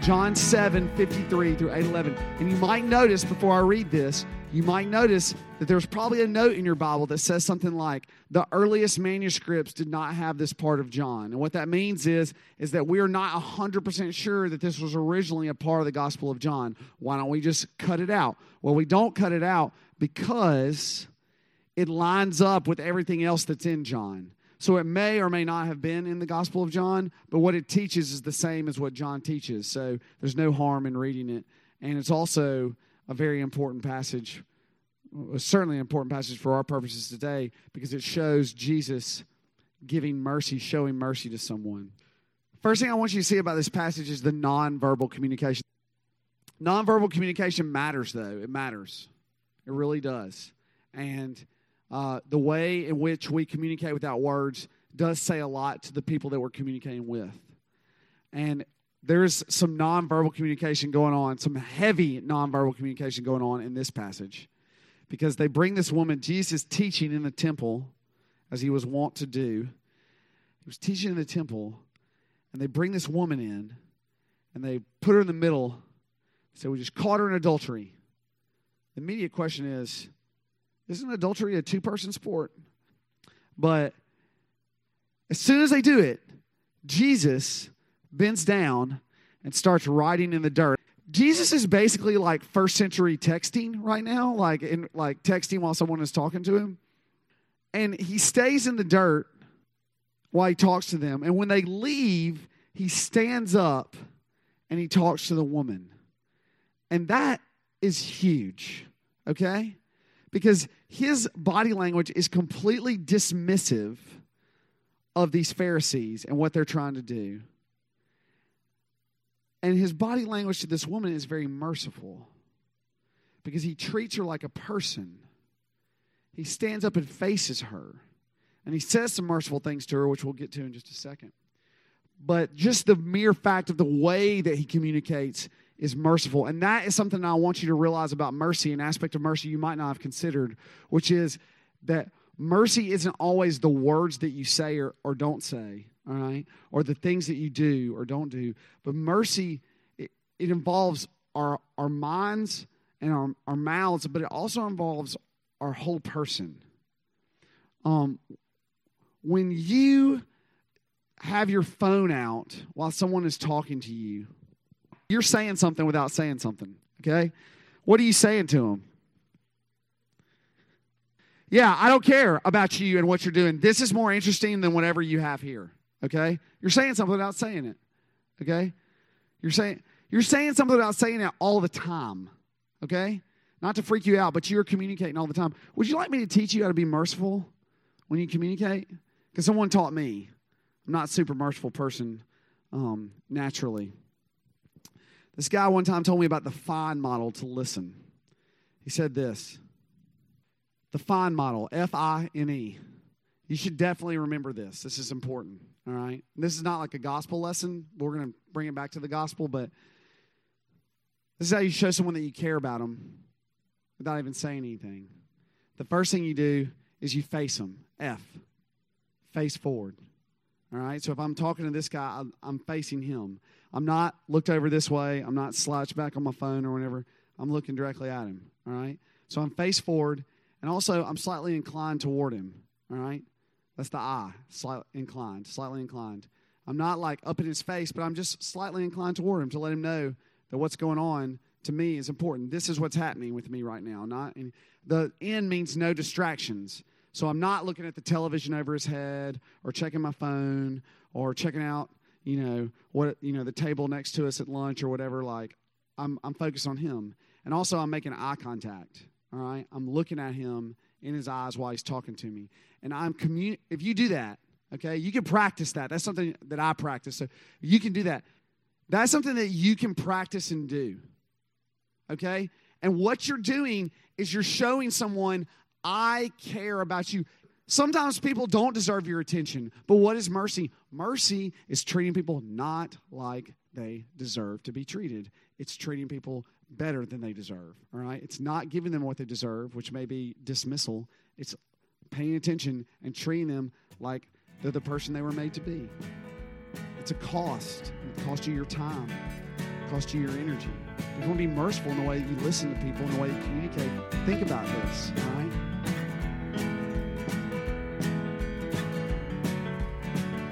John 7, 53 through 8, 11. And you might notice before I read this, you might notice that there's probably a note in your Bible that says something like, the earliest manuscripts did not have this part of John. And what that means is, is that we are not 100% sure that this was originally a part of the Gospel of John. Why don't we just cut it out? Well, we don't cut it out because it lines up with everything else that's in John. So it may or may not have been in the Gospel of John, but what it teaches is the same as what John teaches. So there's no harm in reading it. And it's also a very important passage, uh, certainly an important passage for our purposes today, because it shows Jesus giving mercy, showing mercy to someone. First thing I want you to see about this passage is the nonverbal communication. Nonverbal communication matters, though. It matters. It really does. And uh, the way in which we communicate without words does say a lot to the people that we're communicating with. And there's some nonverbal communication going on, some heavy nonverbal communication going on in this passage. Because they bring this woman, Jesus teaching in the temple, as he was wont to do. He was teaching in the temple, and they bring this woman in, and they put her in the middle. So we just caught her in adultery. The immediate question is isn't adultery a two person sport? But as soon as they do it, Jesus bends down and starts writing in the dirt. Jesus is basically like first century texting right now, like in like texting while someone is talking to him. And he stays in the dirt while he talks to them. And when they leave, he stands up and he talks to the woman. And that is huge, okay? Because his body language is completely dismissive of these Pharisees and what they're trying to do. And his body language to this woman is very merciful because he treats her like a person. He stands up and faces her. And he says some merciful things to her, which we'll get to in just a second. But just the mere fact of the way that he communicates is merciful. And that is something I want you to realize about mercy, an aspect of mercy you might not have considered, which is that mercy isn't always the words that you say or, or don't say, all right, or the things that you do or don't do. But mercy, it, it involves our, our minds and our, our mouths, but it also involves our whole person. Um, when you have your phone out while someone is talking to you, you're saying something without saying something, okay? What are you saying to them? Yeah, I don't care about you and what you're doing. This is more interesting than whatever you have here, okay? You're saying something without saying it, okay? You're saying you're saying something without saying it all the time, okay? Not to freak you out, but you're communicating all the time. Would you like me to teach you how to be merciful when you communicate? Because someone taught me. I'm not a super merciful person um, naturally. This guy one time told me about the FINE model to listen. He said this the FINE model, F I N E. You should definitely remember this. This is important, all right? This is not like a gospel lesson. We're going to bring it back to the gospel, but this is how you show someone that you care about them without even saying anything. The first thing you do is you face them. F. Face forward. All right? So if I'm talking to this guy, I'm facing him. I'm not looked over this way. I'm not slouched back on my phone or whatever. I'm looking directly at him. All right? So I'm face forward, and also I'm slightly inclined toward him. All right? That's the I, slightly inclined, slightly inclined. I'm not like up in his face, but I'm just slightly inclined toward him to let him know that what's going on to me is important. This is what's happening with me right now. Not the N means no distractions. So I'm not looking at the television over his head or checking my phone or checking out you know what you know the table next to us at lunch or whatever like i'm i'm focused on him. And also i'm making eye contact all right? I'm looking at him in his eyes while he's talking to me. And i'm commun- if you do that okay you can practice that. That's something that i practice. So you can do that. That's something that you can practice and do okay? And what you're doing is you're showing someone, I care about you. Sometimes people don't deserve your attention, but what is mercy? Mercy is treating people not like they deserve to be treated. It's treating people better than they deserve, all right? It's not giving them what they deserve, which may be dismissal. It's paying attention and treating them like they're the person they were made to be. It's a cost. It costs you your time, it costs you your energy. If you want to be merciful in the way that you listen to people, in the way you communicate, think about this, all right?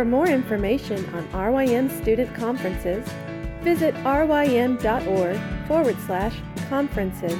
For more information on RYM student conferences, visit rym.org forward slash conferences.